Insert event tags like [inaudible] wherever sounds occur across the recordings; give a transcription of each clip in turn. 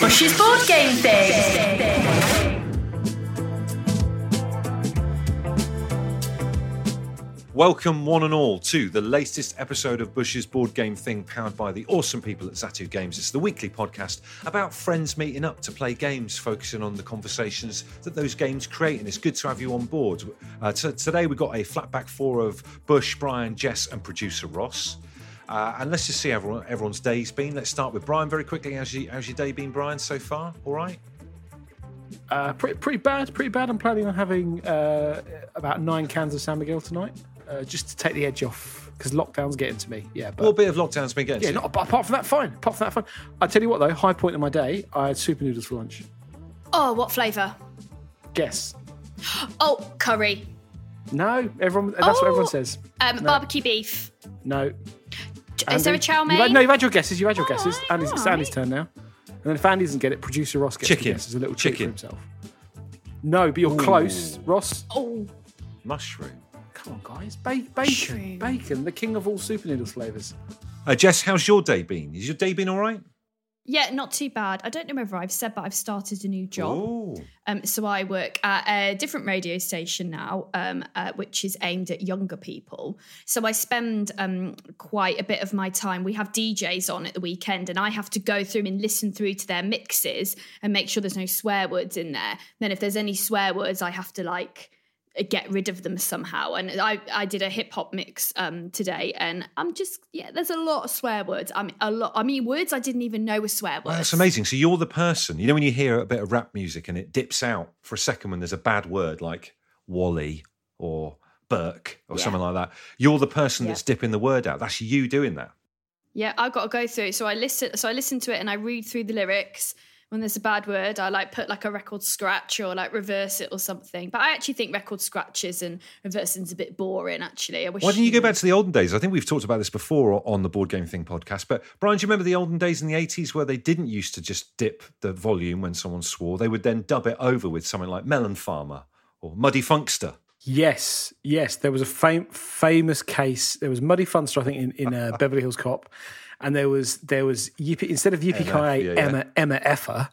Bush's board game thing. Welcome, one and all, to the latest episode of Bush's Board Game Thing, powered by the awesome people at Zatu Games. It's the weekly podcast about friends meeting up to play games, focusing on the conversations that those games create. And it's good to have you on board. Uh, t- today, we've got a flatback four of Bush, Brian, Jess, and producer Ross. Uh, and let's just see how everyone, everyone's day's been. Let's start with Brian very quickly. How's, you, how's your day been, Brian, so far? All right? Uh, pretty, pretty bad, pretty bad. I'm planning on having uh, about nine cans of San Miguel tonight, uh, just to take the edge off because lockdown's getting to me. Yeah, but What bit of lockdown's been getting yeah, to not, but apart from that, fine. Apart from that, fine. I tell you what, though, high point of my day, I had super noodles for lunch. Oh, what flavour? Guess? [gasps] Oh, curry. No, everyone. That's what Oh. everyone says. Um, Barbecue beef. No. Is there a Andy? chow You've had, no, you've had your guesses. You've had your All guesses. right, Andy's, all it's Andy's right. turn now. And then if Andy doesn't get it, producer Ross gets Chicken. the guess as a little treat Chicken. for himself. No, but you're close, Ross. Oh, Mushroom. Come on, guys. Ba- bacon. Bacon, the king of all super noodle flavours. Uh, Jess, how's your day been? Is your day been all right? Yeah, not too bad. I don't know whether I've said, but I've started a new job. Um, so I work at a different radio station now, um, uh, which is aimed at younger people. So I spend um, quite a bit of my time. We have DJs on at the weekend, and I have to go through and listen through to their mixes and make sure there's no swear words in there. then if there's any swear words, I have to like get rid of them somehow. And I, I did a hip hop mix um, today, and I'm just yeah, there's a lot of swear words. I mean, a lot. I mean, words I didn't even know were swear words. Wow, that's amazing. So you're the person, you know, when you hear a bit of rap music and it dips out for a second when there's a bad word like Wally or Burke or Yeah. something like that. You're the person Yeah. that's dipping the word out. That's you doing that. Yeah, I've got to go through it. So I listen. So I listen to it and I read through the lyrics. When there's a bad word, I like put like a record scratch or like reverse it or something. But I actually think record scratches and reversing's a bit boring. Actually, I wish. Why don't you go back to the olden days? I think we've talked about this before on the Board Game Thing podcast. But Brian, do you remember the olden days in the 80s where they didn't used to just dip the volume when someone swore? They would then dub it over with something like Melon Farmer or Muddy Funkster. Yes, yes. There was a fam- famous case. There was Muddy Funster, I think, in, in uh, [laughs] Beverly Hills Cop, and there was there was Yippee instead of Yippee Ki yeah, yeah. Emma Emma Effer,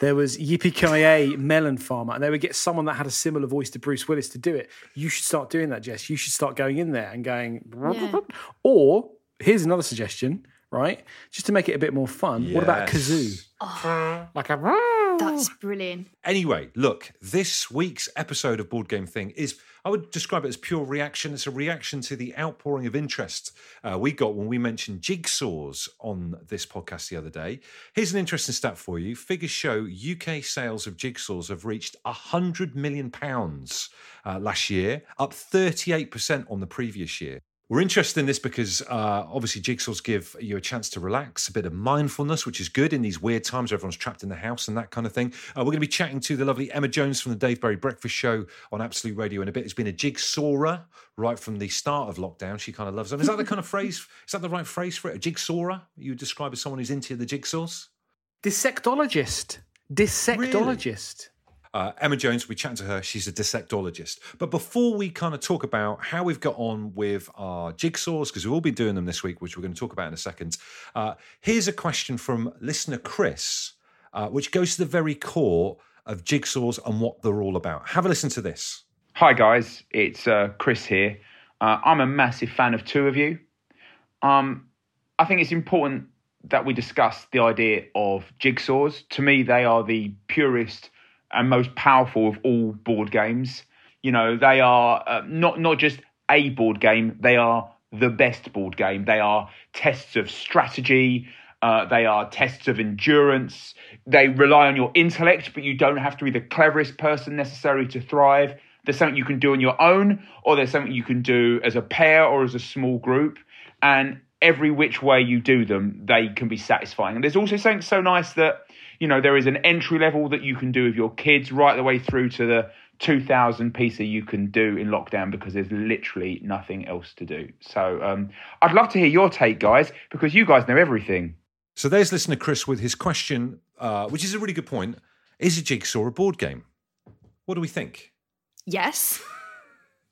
there was Yippee Ki Melon Farmer, and they would get someone that had a similar voice to Bruce Willis to do it. You should start doing that, Jess. You should start going in there and going, Yeah. or here's another suggestion, right? Just to make it a bit more fun. What about Yes. kazoo? Like a That's brilliant. Anyway, look, this week's episode of Board Game Thing is, I would describe it as pure reaction. It's a reaction to the outpouring of interest uh, we got when we mentioned jigsaws on this podcast the other day. Here's an interesting stat for you. Figures show UK sales of jigsaws have reached £100 million uh, last year, up 38% on the previous year. We're interested in this because uh, obviously jigsaws give you a chance to relax, a bit of mindfulness, which is good in these weird times where everyone's trapped in the house and that kind of thing. Uh, we're going to be chatting to the lovely Emma Jones from the Dave Berry Breakfast Show on Absolute Radio in a bit. It's been a jigsawer right from the start of lockdown. She kind of loves them. Is that the kind of phrase? Is that the right phrase for it? A jigsawer? You would describe as someone who's into the jigsaws? dissectologist. Dissectologist. Uh, Emma Jones, we chatting to her. She's a dissectologist. But before we kind of talk about how we've got on with our jigsaws, because we've all been doing them this week, which we're going to talk about in a second, uh, here's a question from listener Chris, uh, which goes to the very core of jigsaws and what they're all about. Have a listen to this. Hi guys, it's uh, Chris here. Uh, I'm a massive fan of two of you. Um, I think it's important that we discuss the idea of jigsaws. To me, they are the purest and most powerful of all board games. You know, they are uh, not not just a board game; they are the best board game. They are tests of strategy. Uh, they are tests of endurance. They rely on your intellect, but you don't have to be the cleverest person necessary to thrive. There's something you can do on your own, or there's something you can do as a pair or as a small group. And every which way you do them, they can be satisfying. And there's also something so nice that, you know, there is an entry level that you can do with your kids right the way through to the 2000 piecer you can do in lockdown because there's literally nothing else to do. So um, I'd love to hear your take, guys, because you guys know everything. So there's listener Chris with his question, uh, which is a really good point. Is a jigsaw a board game? What do we think? Yes,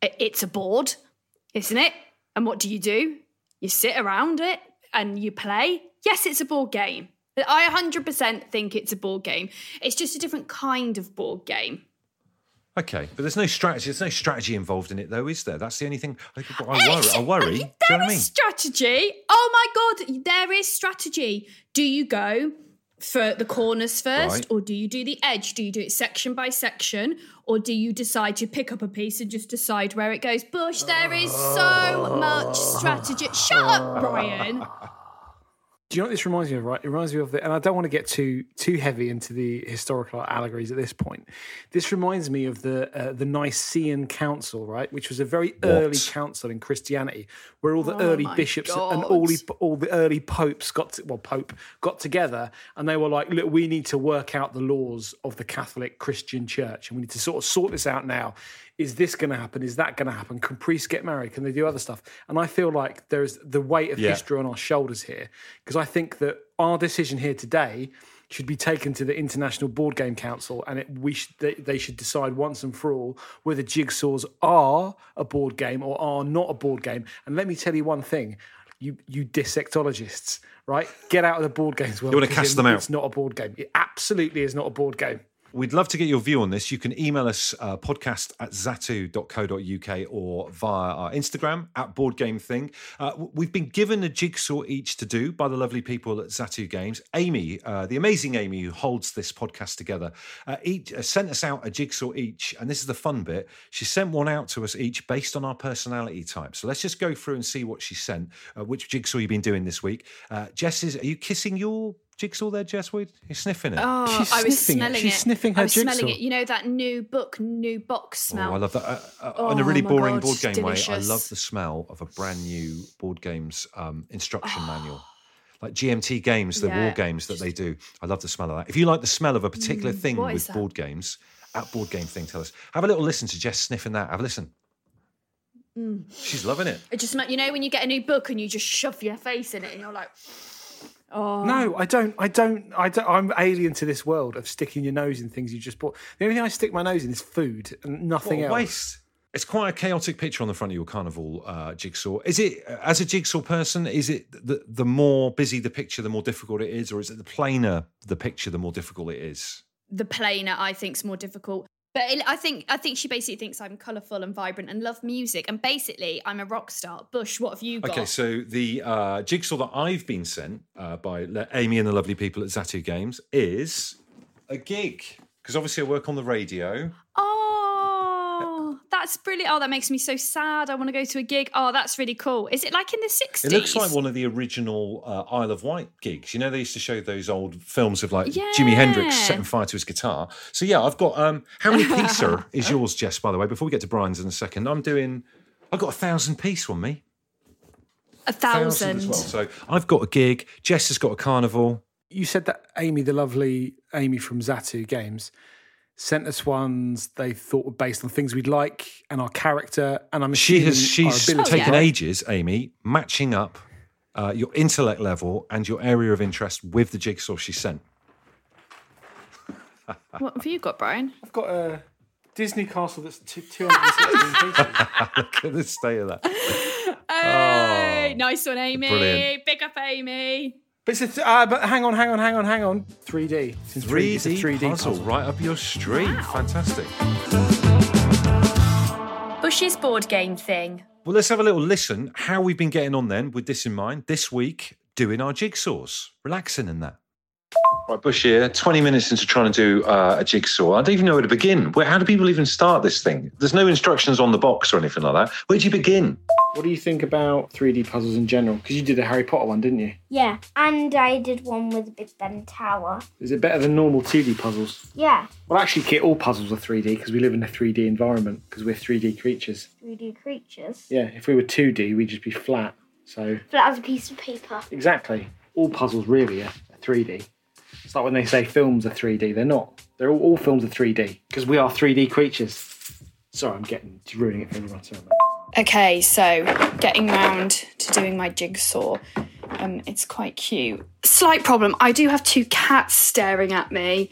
it's a board, isn't it? And what do you do? You sit around it and you play. Yes, it's a board game. I 100% think it's a board game. It's just a different kind of board game. Okay, but there's no strategy. There's no strategy involved in it, though, is there? That's the only thing. I, I worry. I worry. Do you know There I mean? strategy. Oh my god, there is strategy. Do you go for the corners first, Right. or do you do the edge? Do you do it section by section, or do you decide to pick up a piece and just decide where it goes? Bush, there is so much strategy. Shut up, Brian. [laughs] Do you know what this reminds me of? Right, it reminds me of the, and I don't want to get too too heavy into the historical allegories at this point. This reminds me of the uh, the Nicene Council, right, which was a very early council in Christianity, where all the early Oh my bishops and all the all the early popes got to, well pope got together, and they were like, look, we need to work out the laws of the Catholic Christian Church, and we need to sort of sort this out now. Is this going to happen? Is that going to happen? Can priests get married? Can they do other stuff? And I feel like there's the weight of Yeah. history on our shoulders here because I think that our decision here today should be taken to the International Board Game Council, and it, we should, they, they should decide once and for all whether jigsaws are a board game or are not a board game. And let me tell you one thing. You, you dissectologists, right? Get out of the board games world. You wanna cast them out. It's not a board game. It absolutely is not a board game. We'd love to get your view on this. You can email us uh, podcast at zatu.co.uk or via our Instagram at Board Game Thing. Uh, we've been given a jigsaw each to do by the lovely people at Zatu Games. Amy, uh, the amazing Amy who holds this podcast together, uh, each, uh, sent us out a jigsaw each. And this is the fun bit. She sent one out to us each based on our personality type. So let's just go through and see what she sent, uh, which jigsaw you've been doing this week. Jess, is, are you kissing your jigsaw there, Jess? Wood? You're sniffing it. Oh, She's I was sniffing it. smelling She's sniffing her I was smelling jigsaw. it. You know that new book, new box smell. Oh, I love that. Uh, uh, in Oh a really my boring God, board game way, I delicious. love the smell of a brand new board games um, instruction manual. Like GMT games, the war Yeah. games that they do. I love the smell of that. If you like the smell of a particular thing Mm, what with that? board games, at Board Game Thing, tell us. Have a little listen to Jess sniffing that. Have a listen. Mm. She's loving it. It just smell- you know when you get a new book and you just shove your face in it and you're like, oh No, I don't. I don't. I don't. I'm alien to this world of sticking your nose in things you just bought. The only thing I stick my nose in is food and nothing What a else. waste. It's quite a chaotic picture on the front of your carnival uh, jigsaw. Is it, as a jigsaw person, is it the, the more busy the picture, the more difficult it is, or is it the plainer the picture, the more difficult it is? the plainer I think's more difficult. But it, I think I think she basically thinks I'm colourful and vibrant and love music. And basically, I'm a rock star. Bush, what have you got? Okay, so the uh, jigsaw that I've been sent uh, by Amy and the lovely people at Zatu Games is a gig. Because obviously I work on the radio. Oh, that's brilliant. Oh, that makes me so sad. I want to go to a gig. Oh, that's really cool. Is it like in the 60s? It looks like one of the original uh, Isle of Wight gigs. You know, they used to show those old films of like Jimi Hendrix setting fire to his guitar. So yeah, I've got. um How many [laughs] piecer is yours, Jess? By the way, before we get to Brian's in a second, I'm doing. I've got a thousand piece on me. a Thousand thousand. as well. So I've got a gig. Jess has got a carnival. You said that Amy, the lovely Amy from Zatu Games, sent us ones they thought were based on things we'd like and our character. And I'm She has. She's ability, taken right? ages, Amy, matching up uh, your intellect level and your area of interest with the jigsaw she sent. [laughs] What have you got, Brian? I've got a Disney castle that's two, 216 pieces. [laughs] Look at the state of that. [laughs] Hey, nice one, Amy. Oh, brilliant. Big up, Amy. But, it's a th- uh, but hang on, hang on, hang on, hang on. 3D. It's 3D, It's a 3D puzzle, puzzle. right up your street. Fantastic. Bush's board game thing. Well, let's have a little listen how we've been getting on then with this in mind this week, doing our jigsaws, relaxing in that. Right, Bush here, 20 minutes into trying to do uh, a jigsaw. I don't even know where to begin. Where, how do people even start this thing? There's no instructions on the box or anything like that. Where do you begin? What do you think about 3D puzzles in general? Because you did a Harry Potter one, didn't you? Yeah, and I did one with the Big Ben Tower. Is it better than normal 2D puzzles? Yeah, Well, actually, Kit, all puzzles are 3D because we live in a 3D environment because we're 3D creatures. 3D creatures. Yeah, if we were 2D, we'd just be flat. So, Flat as a piece of paper. exactly. All puzzles really are 3D. It's like when they say films are 3D, they're not. They're all, all films are 3D because we are 3D creatures. Sorry, I'm getting ruining it for everyone. Sorry. Okay, so getting round to doing my jigsaw. Um, it's quite cute. Slight problem. I do have two cats staring at me.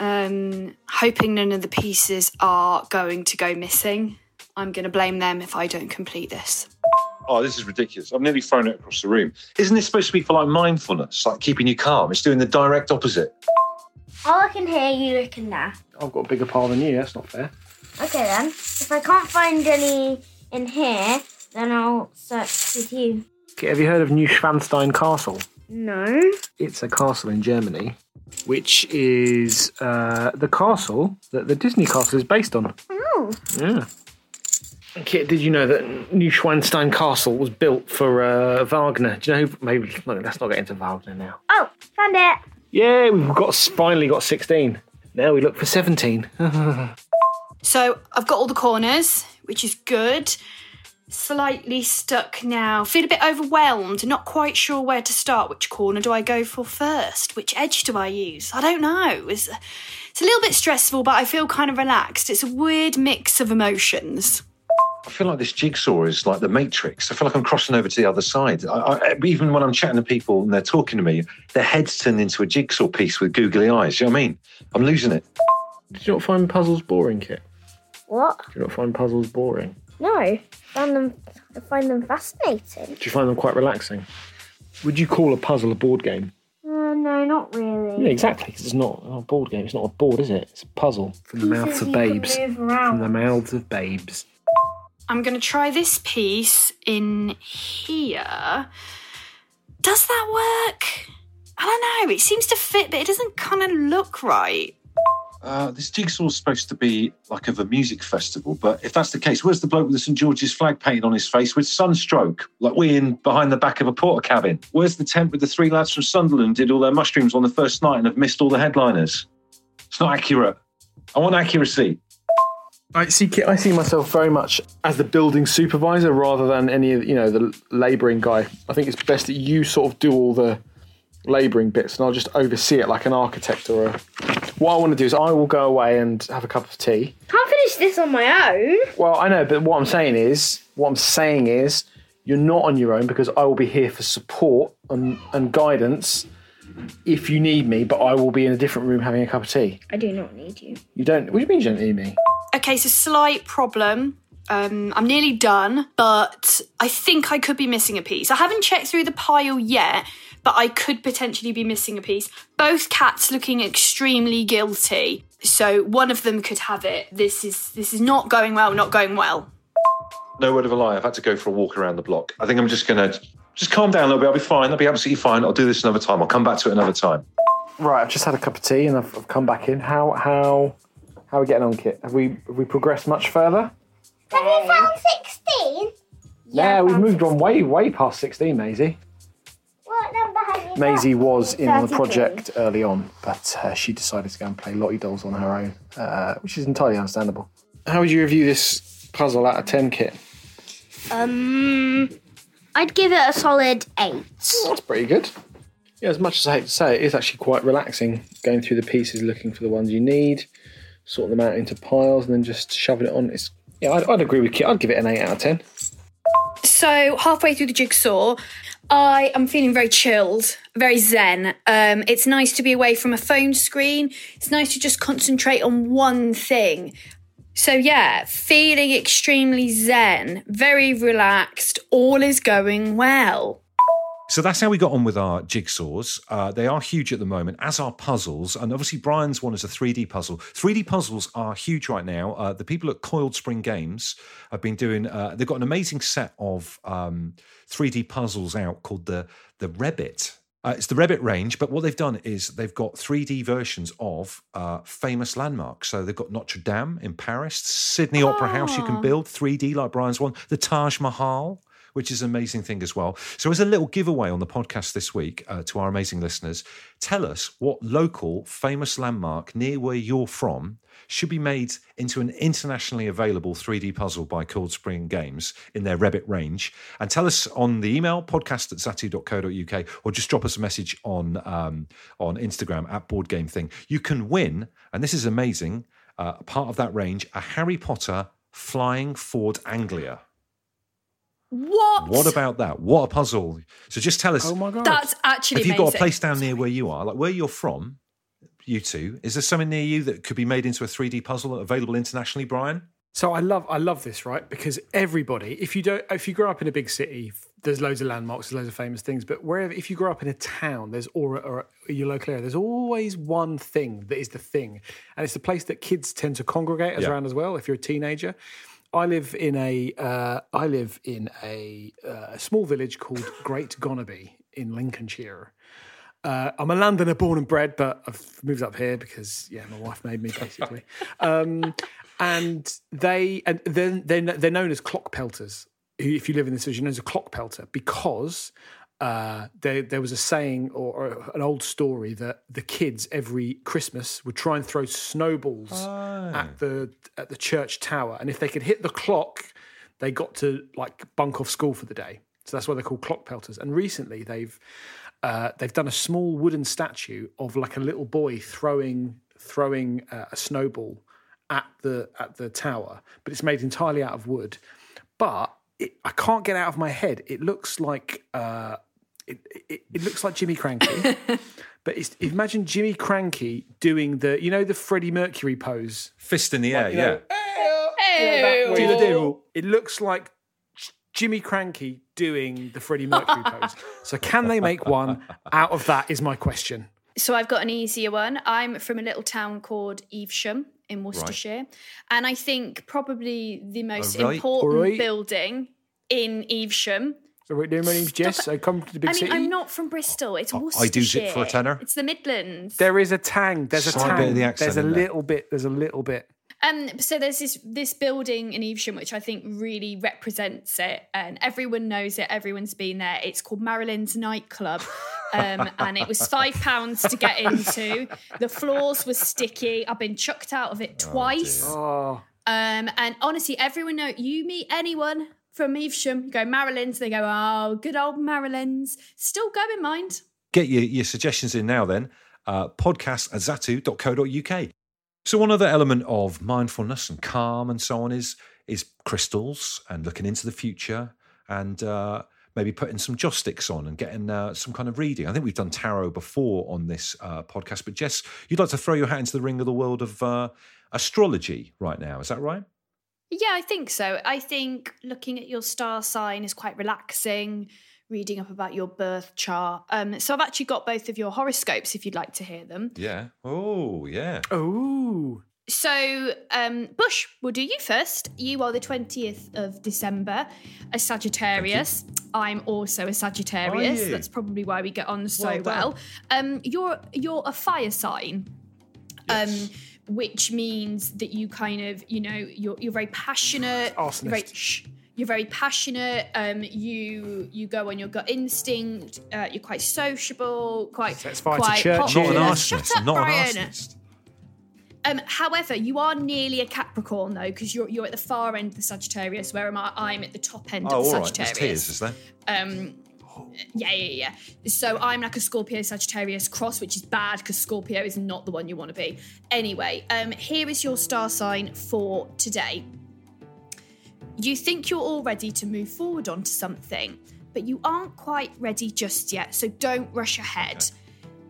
Um, hoping none of the pieces are going to go missing. I'm going to blame them if I don't complete this. Oh, this is ridiculous. I've nearly thrown it across the room. Isn't this supposed to be for like mindfulness, like keeping you calm? It's doing the direct opposite. I'll look in here, you look in there. I've got a bigger pile than you. That's not fair. Okay then. If I can't find any in here, then I'll search with you. Okay, have you heard of Neuschwanstein Castle? No. It's a castle in Germany, which is uh, the castle that the Disney castle is based on. Oh. Yeah. Kit, did you know that New Neuschwanstein Castle was built for uh, Wagner? Do you know who? Maybe no, let's not get into Wagner now. Oh, found it. Yeah, we've got finally got sixteen. Now we look for seventeen. [laughs] So I've got all the corners, which is good. Slightly stuck now. Feel a bit overwhelmed. Not quite sure where to start. Which corner do I go for first? Which edge do I use? I don't know. It's, it's a little bit stressful, but I feel kind of relaxed. It's a weird mix of emotions. I feel like this jigsaw is like the Matrix. I feel like I'm crossing over to the other side. I, I, even when I'm chatting to people and they're talking to me, their heads turn into a jigsaw piece with googly eyes. You know what I mean? I'm losing it. Did you not find puzzles boring, Kit? What? Did you not find puzzles boring? No. Found them. I find them fascinating. Do you find them quite relaxing? Would you call a puzzle a board game? Uh, no, not really. Yeah, exactly. 'cause it's not a board game. It's not a board, is it? It's a puzzle from the mouths of babes. From the mouths of babes. I'm going to try this piece in here. Does that work? I don't know. It seems to fit, but it doesn't kind of look right. Uh, this jigsaw's supposed to be like of a music festival, but if that's the case, where's the bloke with the St George's flag painted on his face with sunstroke, like we in behind the back of a Portakabin? Where's the tent with the three lads from Sunderland did all their mushrooms on the first night and have missed all the headliners? It's not accurate. I want accuracy. I see. I see myself very much as the building supervisor rather than any of you know the labouring guy. I think it's best that you sort of do all the labouring bits, and I'll just oversee it like an architect or a. What I want to do is I will go away and have a cup of tea. Can't finish this on my own. Well, I know, but what I'm saying is, what I'm saying is, you're not on your own because I will be here for support and, and guidance if you need me. But I will be in a different room having a cup of tea. I do not need you. You don't. What do you mean you don't need me? Okay, so slight problem. Um, I'm nearly done, but I think I could be missing a piece. I haven't checked through the pile yet, but I could potentially be missing a piece. Both cats looking extremely guilty, so one of them could have it. This is this is not going well. Not going well. No word of a lie. I've had to go for a walk around the block. I think I'm just going to just calm down a little bit. I'll be fine. I'll be absolutely fine. I'll do this another time. I'll come back to it another time. Right, I've just had a cup of tea and I've, I've come back in. How how how are we getting on, Kit? Have we have we progressed much further? Have you found 16? Yeah, we've found moved on way way past sixteen, Maisie. What number have you got? Maisie was in on the 32. project early on, but uh, she decided to go and play Lottie Dolls on her own, uh, which is entirely understandable. How would you review this puzzle out of ten, Kit? Um, I'd give it a solid 8. That's pretty good. Yeah, as much as I hate to say it, it is actually quite relaxing going through the pieces, looking for the ones you need, sorting them out into piles, and then just shoving it on. It's yeah, I'd, I'd agree with Kit. I'd give it an eight out of ten. So halfway through the jigsaw, I am feeling very chilled, very zen. Um, it's nice to be away from a phone screen. It's nice to just concentrate on one thing. So yeah, feeling extremely zen, very relaxed. All is going well. So that's how we got on with our jigsaws. Uh, they are huge at the moment, as are puzzles. And obviously, Brian's one is a 3D puzzle. 3D puzzles are huge right now. Uh, the people at Coiled Spring Games have been doing, uh, they've got an amazing set of um, 3D puzzles out called the, the Wrebbit. Uh, it's the Wrebbit range, but what they've done is they've got 3D versions of uh, famous landmarks. So they've got Notre Dame in Paris, Sydney Opera House you can Ah. build 3D like Brian's one, the Taj Mahal which is an amazing thing as well. So, as a little giveaway on the podcast this week uh, to our amazing listeners, tell us what local famous landmark near where you're from should be made into an internationally available 3D puzzle by Coiled Spring Games in their Wrebbit range. And tell us on the email podcast at zatu.co.uk or just drop us a message on, um, on Instagram at Board Game Thing. You can win, and this is amazing, uh, part of that range, a Harry Potter flying Ford Anglia. What? What about that? What a puzzle! So just tell us, Oh my god! That's actually have you amazing. got a place down near where you are, like where you're from? You two, is there something near you that could be made into a 3D puzzle available internationally, Brian? So I love I love this right because everybody if you don't if you grow up in a big city there's loads of landmarks there's loads of famous things but wherever if you grow up in a town there's or, or your local area there's always one thing that is the thing and it's the place that kids tend to congregate Yeah. around as well if you're a teenager. I live in a uh, I live in a, uh, small village called Great Gonerby in Lincolnshire. Uh, I'm a Londoner born and bred, but I've moved up here because yeah, my wife made me basically. um, and they and then they're, they're known as clock pelters. If you live in this village, you're known as a clock pelter because uh, there there was a saying or, or an old story that the kids every Christmas would try and throw snowballs at the at the church tower, and if they could hit the clock, they got to like bunk off school for the day. So that's why they're called clock pelters. And recently they've uh, they've done a small wooden statue of like a little boy throwing throwing uh, a snowball at the at the tower, but it's made entirely out of wood. But it, I can't get out of my head. It looks like uh, it, it, it looks like Jimmy Krankie. [laughs] but it's, imagine Jimmy Krankie doing the you know the Freddie Mercury pose. Fist in the air, You yeah. know, that Ew. way. It looks like Jimmy Krankie doing the Freddie Mercury pose. [laughs] So can they make one out of that? Is my question. So I've got an easier one. I'm from a little town called Evesham in Worcestershire, and I think probably the most Alright. important Alright. building in Evesham. So right, my name's Jess. I come to the big I mean, city. I'm not from Bristol. It's Worcestershire. I do zip for a tenner. It's the Midlands. There is a tang. There's a tang. bit of the accent there's a in there. little bit. There's a little bit. Um, so there's this this building in Evesham which I think really represents it, and everyone knows it. Everyone's been there. It's called Marilyn's nightclub, [laughs] um, and it was five pounds to get into. The floors were sticky. I've been chucked out of it twice. Oh, um, and honestly, everyone know you meet anyone from Evesham, you go Marilyn's, they go, oh, good old Marilyn's. Still go in mind. Get your, your suggestions in now then. Uh, podcast at zatu.co.uk. So one other element of mindfulness and calm and so on is is crystals and looking into the future and uh, maybe putting some joss sticks on and getting uh, some kind of reading. I think we've done tarot before on this uh, podcast, but Jess, you'd like to throw your hat into the ring of the world of uh, astrology right now. Is that right? Yeah, I think so. I think looking at your star sign is quite relaxing. Reading up about your birth chart. Um, so I've actually got both of your horoscopes if you'd like to hear them. Yeah. Oh, yeah. oh, So, um, Bush, we'll do you first. You are the 20th of December, a Sagittarius. I'm also a Sagittarius. That's probably why we get on so Well well. Um, you're you're a fire sign. Yes. Um, which means that you kind of, you know, you're you're very passionate. You're very, shh, you're very passionate. Um, you you go on your gut instinct. Uh, you're quite sociable. Quite fire to quite churches. Not an Yeah. Shut up, not Brian. an arsonist. Um, however, you are nearly a Capricorn though, because you're you're at the far end of the Sagittarius, where am I? I'm at the top end Oh, of the all right. Sagittarius. tears, is there? Um, yeah, yeah, yeah. So I'm like a Scorpio Sagittarius cross, which is bad because Scorpio is not the one you want to be. Anyway, um, here is your star sign for today. You think you're all ready to move forward onto something, but you aren't quite ready just yet, so don't rush ahead.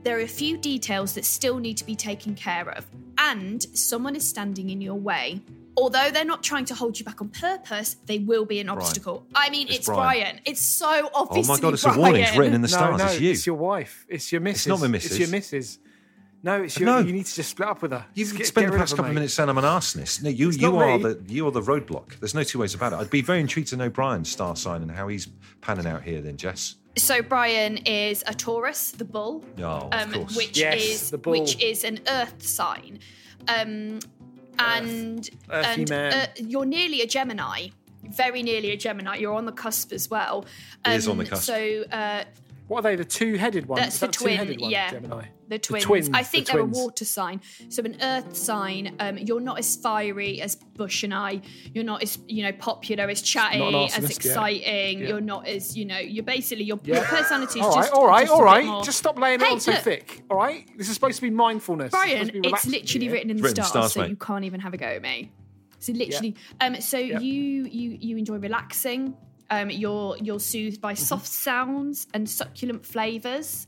There are a few details that still need to be taken care of, and someone is standing in your way. Although they're not trying to hold you back on purpose, they will be an obstacle. I mean, it's, It's Brian. Brian. It's so obvious. Oh my God, be it's a warning. It's written in the no, stars. no, it's you. it's your wife. It's your missus. It's not my missus. It's your missus. No, it's uh, your. No. You need to just split up with her. You've get- spent get the past her, couple of minutes saying I'm an arsonist. No, you It's you are me. the you are the roadblock. There's no two ways about it. I'd be very intrigued to know Brian's star sign and how he's panning out here. Then Jess. So Brian is a Taurus, the bull, Oh, um, course. which Yes, is the bull. which is an Earth sign, um, and Earthy and man. uh, you're nearly a Gemini, very nearly a Gemini. You're on the cusp as well. Um, He is on the cusp. So uh, What are they? The two-headed ones. That's the that twin, Two-headed one, yeah. Gemini. the twins. the twins, I the think they're twins. a water sign. So an Earth sign. Um, you're not as fiery as Bush and I. You're not as you know popular as chatty Not an as exciting. Yeah. You're not as you know. You're basically your, Yeah. your personality is All right, just all right, just a all bit right. more- Just stop laying it Hey, on so look. thick. All right, this is supposed to be mindfulness. It's Brian, to be it's literally written in the Written stars, stars, so mate. you can't even have a go at me. So literally, um, so you you you enjoy relaxing. Um, you're you're soothed by Mm-hmm. soft sounds and succulent flavors.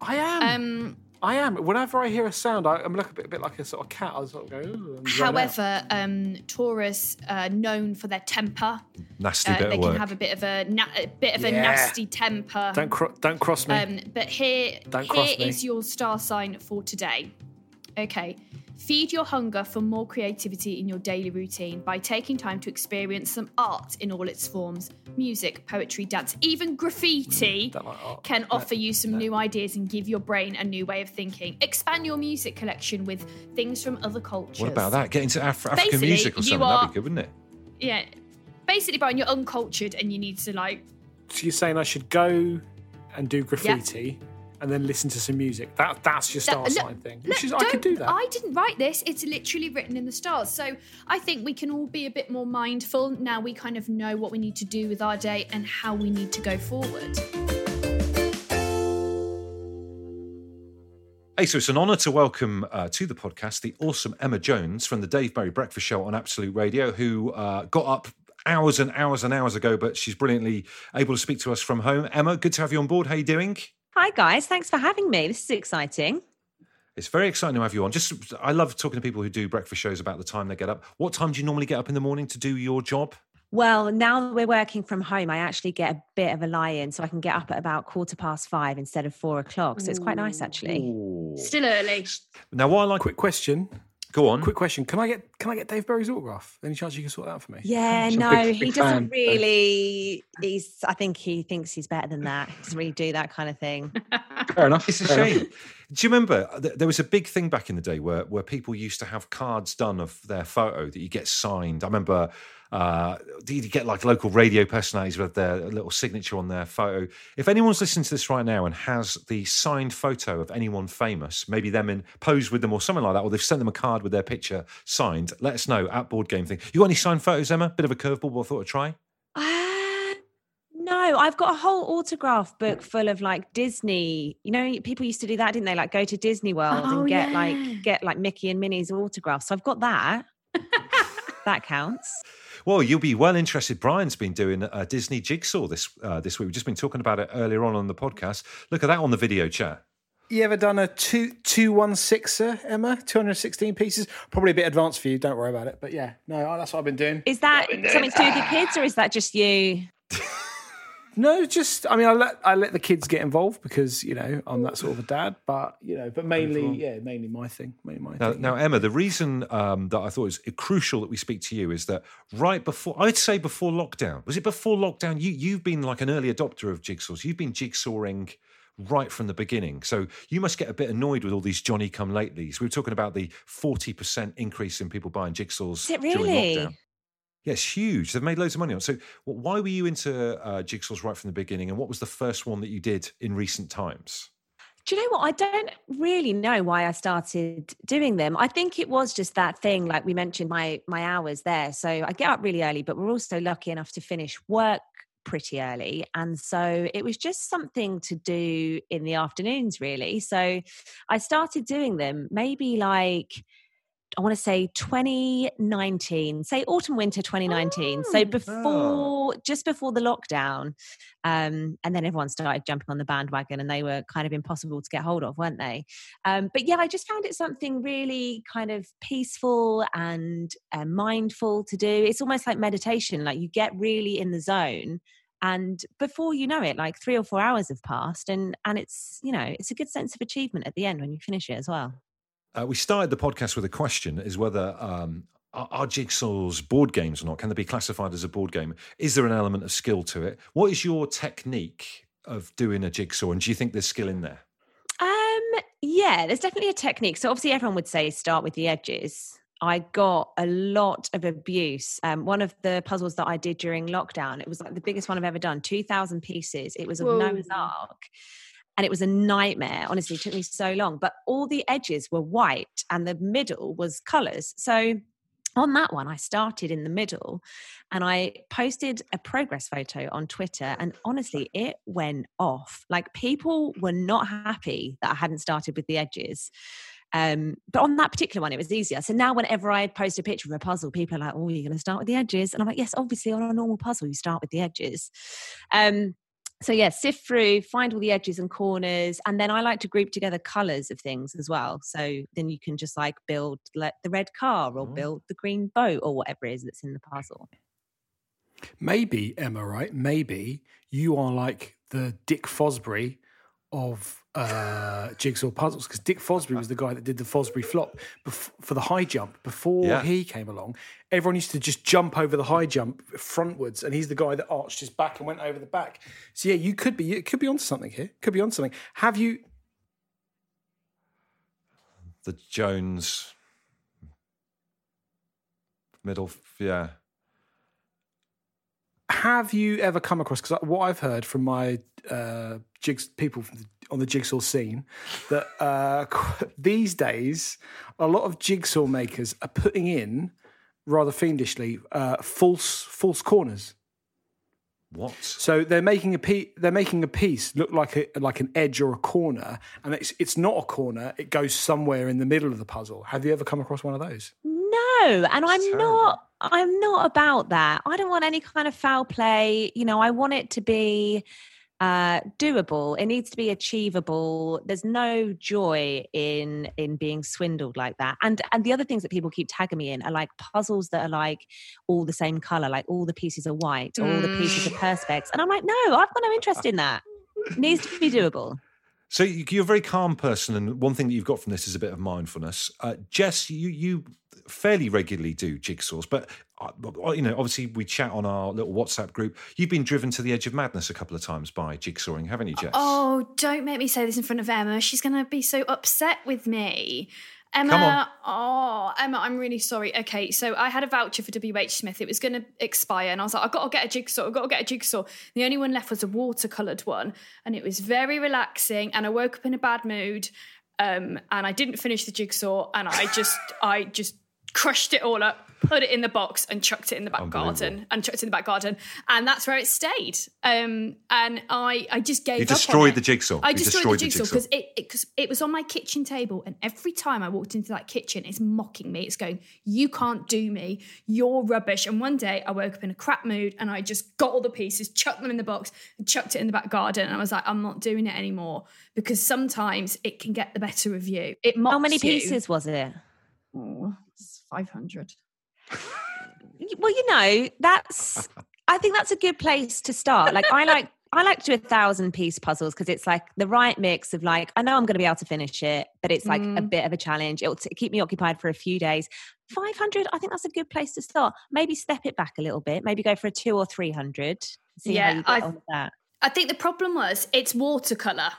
I am. Um, I am. Whenever I hear a sound, I, I'm like a bit, a bit like a sort of cat. I sort of go. "Ooh," and zone out. However, um, Taurus are known for their temper. Nasty Uh, bit they of can work. have a bit of a, na- a bit of a nasty temper. don't cro- don't cross me. Um, but here, Don't cross me. is your star sign for today. Okay. Feed your hunger for more creativity in your daily routine by taking time to experience some art in all its forms music, poetry, dance, even graffiti mm, Don't like art. can offer you some new ideas and give your brain a new way of thinking. Expand your music collection with things from other cultures. What about that? Get into Af- African Basically, music or you something. are- That'd be good, wouldn't it? Yeah. Basically, Brian, you're uncultured and you need to like so you're saying I should go and do graffiti and then listen to some music? That that's your star That- sign look- thing. look, is I could don't- that. I didn't write this. It's literally written in the stars. So I think we can all be a bit more mindful now we kind of know what we need to do with our day and how we need to go forward. Hey, so it's an honour to welcome uh, to the podcast the awesome Emma Jones from the Dave Berry Breakfast Show on Absolute Radio, who uh, got up hours and hours and hours ago, but she's brilliantly able to speak to us from home. Emma, good to have you on board. How you doing? Hi guys, thanks for having me. This is exciting. It's very exciting to have you on. Just, I love talking to people who do breakfast shows about the time they get up. What time do you normally get up in the morning to do your job? Well, now that we're working from home, I actually get a bit of a lie in, so I can get up at about quarter past five instead of four o'clock. So it's quite nice actually. Still early. Now, what I like, Quick question. Go on. Quick question. Can I get can I get Dave Berry's autograph? Any chance you can sort that out for me? Yeah, no, big- he big doesn't fan, really. He's. I think he thinks he's better than that. He doesn't really do that kind of thing. [laughs] Fair enough. It's a fair enough. shame. Do you remember uh, th- there was a big thing back in the day where where people used to have cards done of their photo that you get signed? I remember uh, you get like local radio personalities with their little signature on their photo. If anyone's listening to this right now and has the signed photo of anyone famous, maybe them in pose with them or something like that, or they've sent them a card with their picture signed, let us know at Board Game Thing. You got any signed photos, Emma? Bit of a curveball, but I thought I'd try. Uh, no, I've got a whole autograph book full of like Disney. You know, people used to do that, didn't they? Like go to Disney World Oh, and get yeah. like get like Mickey and Minnie's autographs. So I've got that. [laughs] that counts. Well, you'll be well interested. Brian's been doing a Disney jigsaw this uh, this week. We've just been talking about it earlier on on the podcast. Look at that on the video chat. You ever done a two two one sixer, Emma? Two hundred sixteen pieces. Probably a bit advanced for you. Don't worry about it. But yeah, no, that's what I've been doing. Is that something to do with your kids, or is that just you? No, just I mean, I let I let the kids get involved because you know I'm that sort of a dad. But you know, but mainly, yeah, mainly my thing. Mainly my Now, thing. now, Emma, the reason um, that I thought it was crucial that we speak to you is that right before, I'd say before lockdown, was it before lockdown? You, you've been like an early adopter of jigsaws. You've been jigsawing right from the beginning. So you must get a bit annoyed with all these Johnny come latelys. We were talking about the 40% increase in people buying jigsaws Is it during really? lockdown. It's huge. They've made loads of money on. So wh- why were you into uh, jigsaws right from the beginning? And what was the first one that you did in recent times? Do you know what? I don't really know why I started doing them. I think it was just that thing, like we mentioned, my my hours there. So I get up really early, but we're also lucky enough to finish work pretty early. And so it was just something to do in the afternoons, really. So I started doing them maybe like I want to say 2019, say autumn winter 2019. so Oh. before, just before the lockdown, um, and then everyone started jumping on the bandwagon, and they were kind of impossible to get hold of, weren't they? Um, but yeah, I just found it something really kind of peaceful and uh, mindful to do. It's almost like meditation. Like you get really in the zone. And before you know it, like three or four hours have passed, and and it's you know it's a good sense of achievement at the end when you finish it as well. Uh, we started the podcast with a question: is whether um, are, are jigsaws board games or not? Can they be classified as a board game? Is there an element of skill to it? What is your technique of doing a jigsaw, and do you think there's skill in there? Um, yeah, there's definitely a technique. So obviously, everyone would say start with the edges. I got a lot of abuse. Um, one of the puzzles that I did during lockdown, it was like the biggest one I've ever done, two thousand pieces. It was of Whoa. Noah's Ark, and it was a nightmare. Honestly, it took me so long. But all the edges were white, and the middle was colours. So on that one, I started in the middle and I posted a progress photo on Twitter. And honestly, it went off. Like people were not happy that I hadn't started with the edges. Um, but on that particular one, it was easier. So now, whenever I post a picture of a puzzle, people are like, "Oh, you're going to start with the edges," and I'm like, "Yes, obviously, on a normal puzzle, you start with the edges." Um, so yeah, sift through, find all the edges and corners, and then I like to group together colors of things as well. So then you can just like build like the red car or Mm. build the green boat or whatever it is that's in the puzzle. Maybe Emma, right? Maybe you are like the Dick Fosbury of uh, jigsaw puzzles because Dick Fosbury was the guy that did the Fosbury flop bef- for the high jump before Yeah. he came along. Everyone used to just jump over the high jump frontwards, and he's the guy that arched his back and went over the back. So yeah, you could be it could be onto something here. Could be onto something. Have you? The Jones middle, yeah. Have you ever come across? Because what I've heard from my uh, jigs people from the, on the jigsaw scene that uh, [laughs] these days a lot of jigsaw makers are putting in rather fiendishly uh, false false corners. What? So they're making a piece. They're making a piece look like a like an edge or a corner, and it's it's not a corner. It goes somewhere in the middle of the puzzle. Have you ever come across one of those? No, and I'm terrible. not. I'm not about that. I don't want any kind of foul play. You know, I want it to be uh doable. It needs to be achievable. There's no joy in in being swindled like that. And and the other things that people keep tagging me in are like puzzles that are like all the same color like all the pieces are white or all the pieces are perspex and i'm like no i've got no interest in that. It needs to be doable. So you- you're a very calm person, and one thing that you've got from this is a bit of mindfulness. Uh, Jess, you you fairly regularly do jigsaws, but uh, you know, obviously we chat on our little WhatsApp group. You've been driven to the edge of madness a couple of times by jigsawing, haven't you, Jess? Oh, don't make me say this in front of Emma. She's going to be so upset with me. Emma, oh, Emma, I'm really sorry. Okay, so I had a voucher for WH Smith. It was going to expire, and I was like, I've got to get a jigsaw. I've got to get a jigsaw. The only one left was a watercoloured one, and it was very relaxing. And I woke up in a bad mood, um, and I didn't finish the jigsaw, and I just, I just crushed it all up, put it in the box, and chucked it in the back garden, and chucked it in the back garden, and that's where it stayed. Um, and I, I just gave You up on destroyed the jigsaw. I destroyed, destroyed the the jigsaw jigsaw. because it, it, 'cause it was on my kitchen table, and every time I walked into that kitchen, it's mocking me. It's going, "You can't do me. You're rubbish." And one day, I woke up in a crap mood, and I just got all the pieces, chucked them in the box, and chucked it in the back garden. And I was like, "I'm not doing it anymore," because sometimes it can get the better of you. It mocks how many you. pieces was it Oh, Five hundred. Well you know that's i think that's a good place to start. Like i like i like to do a thousand piece puzzles because it's like the right mix of like i know i'm going to be able to finish it but it's like a Mm. bit of a challenge. It'll t- keep me occupied for a few days. 500 i think that's a good place to start. Maybe step it back a little bit. Maybe go for a two or 300 see Yeah, how you get on with that. I think the problem was it's watercolor.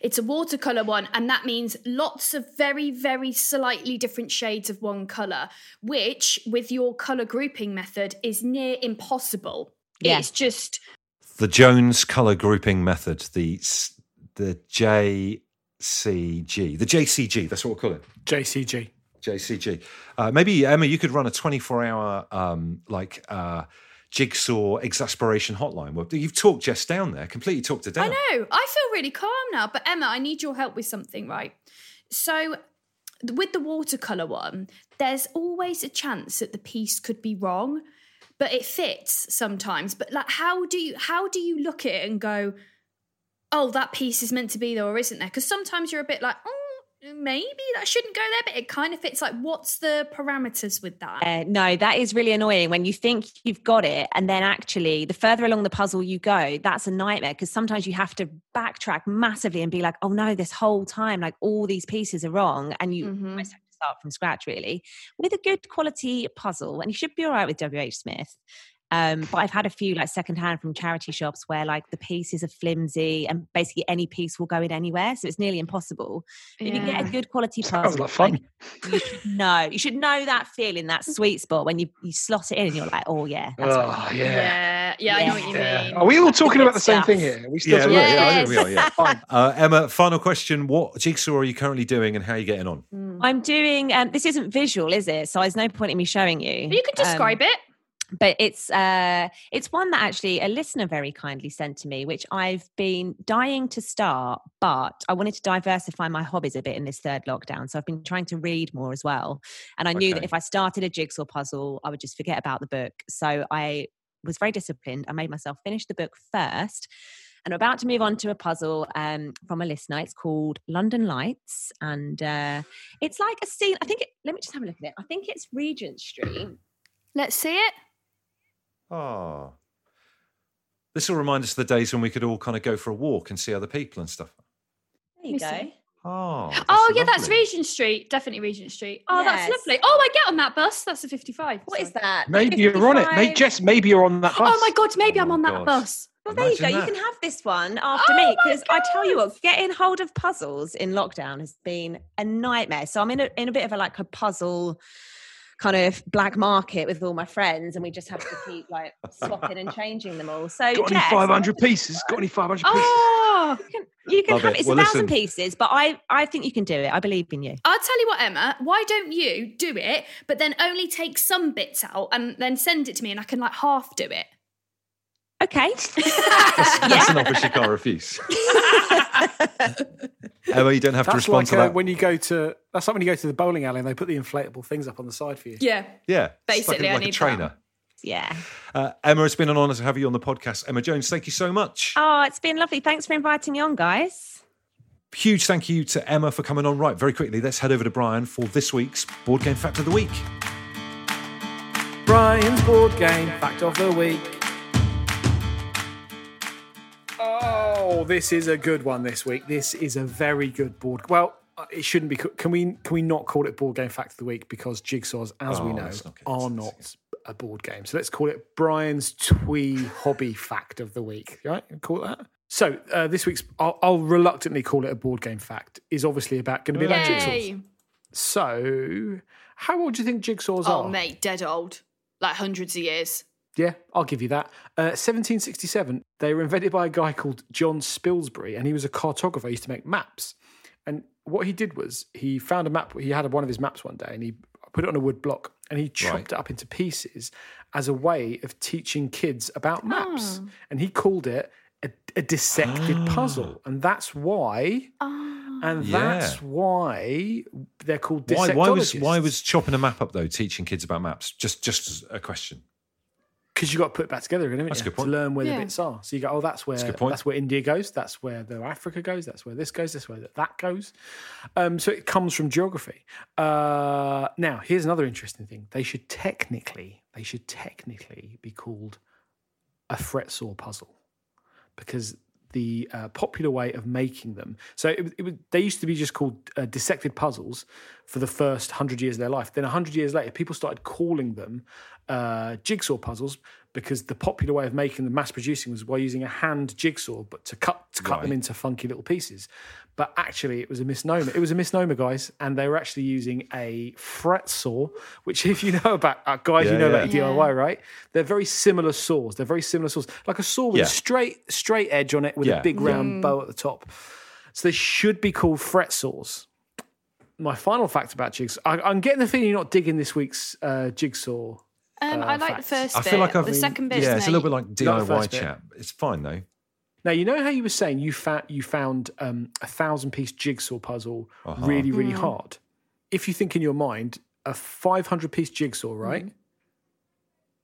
It's a watercolor one, and that means lots of very, very slightly different shades of one color, which with your color grouping method is near impossible. Yeah. It's just the Jones color grouping method, the s- the JCG, the JCG. That's what we'll call it. JCG. JCG. Uh, maybe Emma, you could run a 24 hour um, like uh, jigsaw exasperation hotline. Well, you've talked Jess down there, completely talked her down. I know. I feel really calm now. But Emma, I need your help with something, right? So with the watercolor one, there's always a chance that the piece could be wrong, but it fits sometimes. But like how do you how do you look at it and go, oh, that piece is meant to be there or isn't there? Because sometimes you're a bit like, maybe that shouldn't go there, but it kind of fits. Like, what's the parameters with that? Uh, no, that is really annoying when you think you've got it, and then actually, the further along the puzzle you go, that's a nightmare because sometimes you have to backtrack massively and be like, "Oh no, this whole time, like all these pieces are wrong," and you Mhm. almost have to start from scratch, really, with a good quality puzzle. And you should be all right with WH Smith. Um, but I've had a few like secondhand from charity shops where like the pieces are flimsy and basically any piece will go in anywhere, so it's nearly impossible. If you get a good quality puzzle, Sounds like fun. you should know. You should know that feeling, that sweet spot when you, you slot it in and you're like, oh yeah, that's Oh, want. yeah, yeah, I know what you Yeah. mean. Are we all talking about the same stuff. thing here? Are we still Yeah, talking yeah, about yeah, I think we are, yeah. Fine. [laughs] Uh, Emma, final question. What jigsaw are you currently doing and how are you getting on? I'm doing. Um, this isn't visual, is it? So there's no point in me showing you. But you can describe Um, it. But it's uh it's one that actually a listener very kindly sent to me which i've been dying to start but i wanted to diversify my hobbies a bit in this third lockdown so i've been trying to read more as well and i knew that if i started a jigsaw puzzle i would just forget about the book so i was very disciplined i made myself finish the book first And I'm about to move on to a puzzle um, from a listener. It's called London Lights. And uh, it's like a scene. I think, it, let me just have a look at it. I think it's Regent Street. Let's see it. Oh. This will remind us of the days when we could all kind of go for a walk and see other people and stuff. There you Let me go. see. Oh. Ah, oh yeah, that's. Regent Street. Definitely Regent Street. Oh, that's lovely. Oh, I get on that bus. That's a 55. What is Sorry. that? Maybe Like a you're on it. Maybe, Jess, maybe you're on that bus. Oh my god, maybe Oh I'm on my that gosh. bus. Well, there you go. Imagine You can have this one after Oh me because I tell you what, getting hold of puzzles in lockdown has been a nightmare. So I'm in a in a bit of a like a puzzle kind of black market with all my friends, and we just have to keep like swapping and changing them all. So Got any Jess, 500 pieces? Got any 500 pieces? Oh, You can, you can have it. it. It's Well, a thousand listen. pieces, but I I think you can do it. I believe in you. I'll tell you what, Emma. Why don't you do it, but then only take some bits out and then send it to me, and I can like half do it. Okay. That's an offer she can't refuse. [laughs] Emma, you don't have to respond like to uh, that. when you go to that's like when you go to the bowling alley and they put the inflatable things up on the side for you. Yeah. yeah. Basically, like a, I like a need that. trainer. yeah. Uh, Emma, it's been an honour to have you on the podcast. Emma Jones, thank you so much. Oh, it's been lovely. Thanks for inviting me on, guys. Huge thank you to Emma for coming on. Right, very quickly, let's head over to Brian for this week's Board Game Fact of the Week. Brian's board game fact of the week. Oh, this is a good one this week. This is a very good board. Well, uh, it shouldn't be. Can we? Can we not call it board game fact of the week because jigsaws, as we Oh, know, not are into not a board game. So let's call it Brian's twee hobby fact of the week. Right? Call that. So uh, this week's, I'll, I'll reluctantly call it a board game fact. Is obviously about going to be about jigsaws. So, how old do you think jigsaws Oh, are? mate, dead old. Like hundreds of years. Yeah, I'll give you that. Uh, 1767, they were invented by a guy called John Spilsbury, and he was a cartographer. He used to make maps. And what he did was he found a map. He had one of his maps one day, and he put it on a wood block, and he chopped Right. it up into pieces as a way of teaching kids about maps. Ah. And he called it a, a dissected ah. puzzle, and that's why. Ah. And Yeah. that's why they're called Why, why was why was chopping a map up though teaching kids about maps? Just just a question. Because you got to put it back together again, haven't That's a you? good point. To learn where Yeah. the bits are. So you go, oh, that's where a good point. that's where India goes. That's where the Africa goes. That's where this goes. That's where that, that goes. Um, so it comes from geography. Uh, now, here's another interesting thing. They should technically, they should technically be called a fret saw puzzle because the uh, popular way of making them. So it, it they used to be just called uh, dissected puzzles for the first hundred years of their life. Then hundred years later, people started calling them uh, jigsaw puzzles because the popular way of making them, mass producing, was by using a hand jigsaw, but to cut to cut them into funky little pieces. But actually, it was a misnomer. It was a misnomer, guys, and they were actually using a fret saw, which, [laughs] if you know about uh, guys, you know yeah. about DIY, right? They're very similar saws. They're very similar saws, like a saw with Yeah. a straight straight edge on it with Yeah. a big round bow at the top. So they should be called fret saws. My final fact about jigsaw, I, I'm getting the feeling you're not digging this week's uh, jigsaw. Um, Uh, I like facts. the first I bit. feel like I've the second bit. yeah, it's a little bit like DIY first bit. chat. It's fine though. Now you know how you were saying you found you found um, a thousand piece jigsaw puzzle Uh-huh. really really hard. If you think in your mind a five hundred piece jigsaw, right?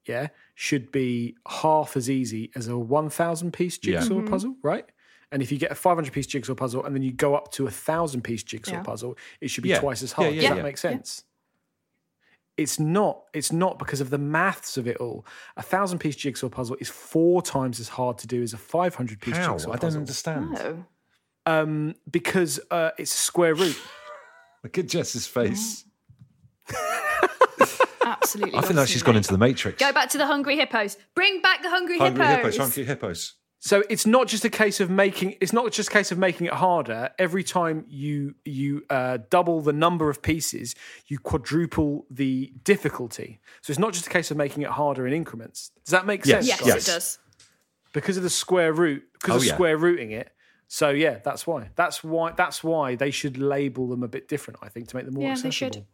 Yeah, should be half as easy as a one thousand piece Yeah. jigsaw puzzle, right? And if you get a five hundred piece jigsaw puzzle and then you go up to a thousand piece jigsaw Yeah. puzzle, it should be Yeah. twice as hard. yeah, Does that yeah. make sense? It's not. It's not because of the maths of it all. A thousand piece jigsaw puzzle is four times as hard to do as a five hundred piece How? jigsaw I don't puzzle. understand. Oh. Um, because uh, it's a square root. [laughs] Look at Jess's face. [laughs] Absolutely. I feel lost like she's gone into the Matrix. Go back to the hungry hippos. Bring back the hungry, Hungry hippos. hippos, hungry hippos. So it's not just a case of making. It's not just a case of making it harder. Every time you you uh, double the number of pieces, you quadruple the difficulty. So it's not just a case of making it harder in increments. Does that make Yes, sense? Yes. Yes. it does. Because of the square root. Because Oh, of yeah. square rooting it. So yeah, that's why. That's why. That's why they should label them a bit different. I think to make them more Yeah, accessible. they should.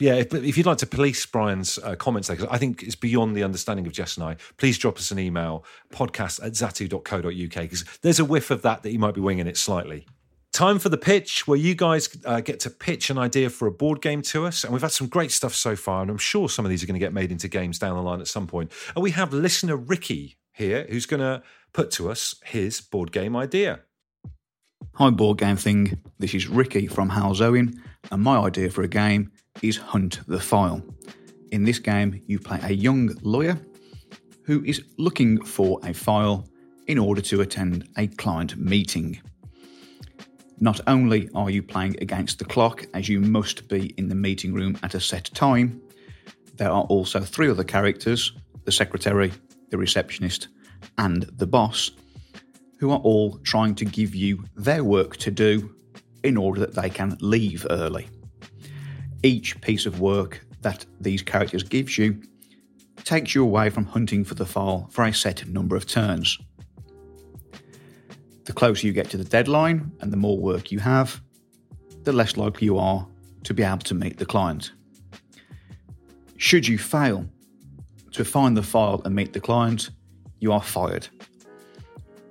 Yeah, if, if you'd like to police Brian's uh, comments there, because I think it's beyond the understanding of Jess and I, please drop us an email, podcast at zatu.co.uk, because there's a whiff of that that you might be winging it slightly. Time for the pitch, where you guys uh, get to pitch an idea for a board game to us. And we've had some great stuff so far, and I'm sure some of these are going to get made into games down the line at some point. And we have listener Ricky here who's going to put to us his board game idea. Hi, Board Game Thing. This is Ricky from Halesowen, and my idea for a game is Hunt the File. In this game, you play a young lawyer who is looking for a file in order to attend a client meeting. Not only are you playing against the clock, as you must be in the meeting room at a set time, there are also three other characters the secretary, the receptionist, and the boss who are all trying to give you their work to do in order that they can leave early. Each piece of work that these characters gives you takes you away from hunting for the file for a set number of turns. The closer you get to the deadline and the more work you have, the less likely you are to be able to meet the client. Should you fail to find the file and meet the client, you are fired.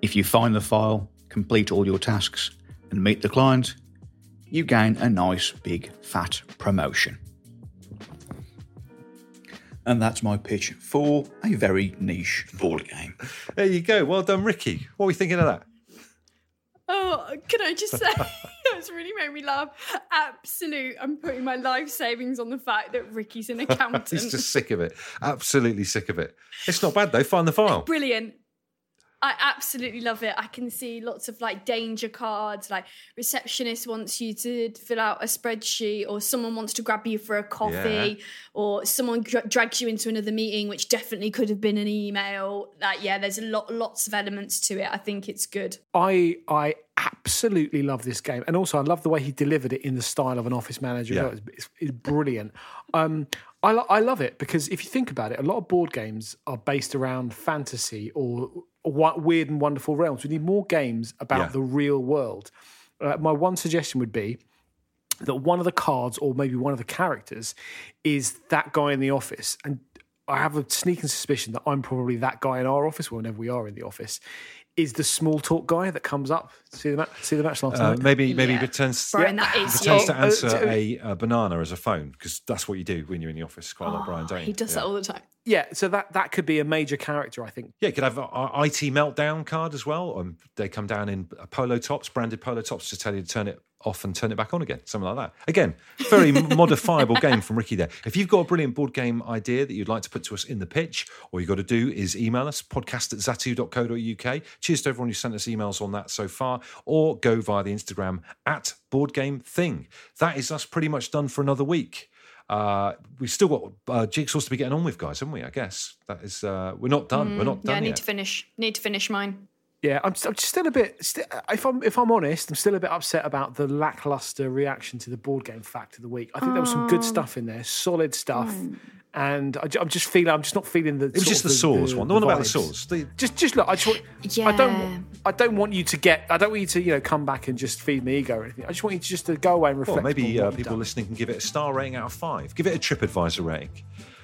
If you find the file, complete all your tasks, and meet the client, you gain a nice big fat promotion. And that's my pitch for a very niche board game. There you go. Well done, Ricky. What were you thinking of that? Oh, can I just say [laughs] that's really made me laugh. Absolute. I'm putting my life savings on the fact that Ricky's an accountant. [laughs] He's just sick of it. Absolutely sick of it. It's not bad though. Find the file. Brilliant. I absolutely love it. I can see lots of like danger cards, like receptionist wants you to fill out a spreadsheet, or someone wants to grab you for a coffee, Yeah. or someone dra- drags you into another meeting, which definitely could have been an email. Like, yeah, there's a lot, lots of elements to it. I think it's good. I I absolutely love this game, and also I love the way he delivered it in the style of an office manager. Yeah. It's, it's, it's brilliant. Um, I lo- I love it because if you think about it, a lot of board games are based around fantasy or, or what weird and wonderful realms. We need more games about Yeah. the real world. Uh, my one suggestion would be that one of the cards or maybe one of the characters is that guy in the office and I have a sneaking suspicion that I'm probably that guy in our office whenever we are in the office is the small talk guy that comes up see the match see the match last Uh, night maybe maybe Yeah. pretends Brian, that is pretends to answer Oh, uh, a, a banana as a phone because that's what you do when you're in the office quite a lot, Brian. Don't you? He does yeah. that all the time. yeah so that that could be a major character I think Yeah, you could have a, a IT meltdown card as well. Um, they come down in polo tops, branded polo tops, to tell you to turn it off and turn it back on again, something like that. Again, very modifiable game from Ricky there. If you've got a brilliant board game idea that you'd like to put to us in the pitch, all you've got to do is email us podcast at zatu.co.uk. Cheers to everyone who sent us emails on that so far, or go via the Instagram at board game thing. That is us pretty much done for another week. Uh, we've still got uh, jigsaws to be getting on with, guys, haven't we? I guess that is. Uh, we're not done. we're not Yeah, I done need yet. to finish. Need to finish mine. Yeah I'm, I'm still a bit sti if I'm if I'm honest I'm still a bit upset about the lackluster reaction to the board game fact of the week I think there was some good stuff in there solid stuff and I, am just feeling I'm just not feeling the It was just of the saws one. The one about the vibes. saws. The, Just, just look. I just want. I don't. I don't want you to get. I don't want you to, you know, come back and just feed me ego or anything. I just want you to just to go away and reflect. well, maybe on what uh, you've people done. listening can give it a star rating out of five. Give it a TripAdvisor rating.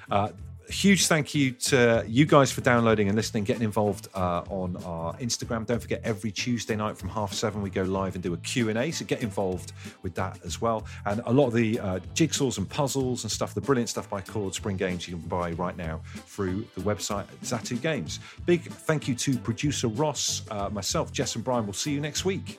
Uh, huge thank you to you guys for downloading and listening, getting involved uh, on our Instagram. Don't forget, every Tuesday night from half seven, we go live and do a Q&A, so get involved with that as well. And a lot of the uh, jigsaws and puzzles and stuff, the brilliant stuff by Coiled Spring Games, you can buy right now through the website at Zatu Games. Big thank you to producer Ross, uh, myself, Jess and Brian. We'll see you next week.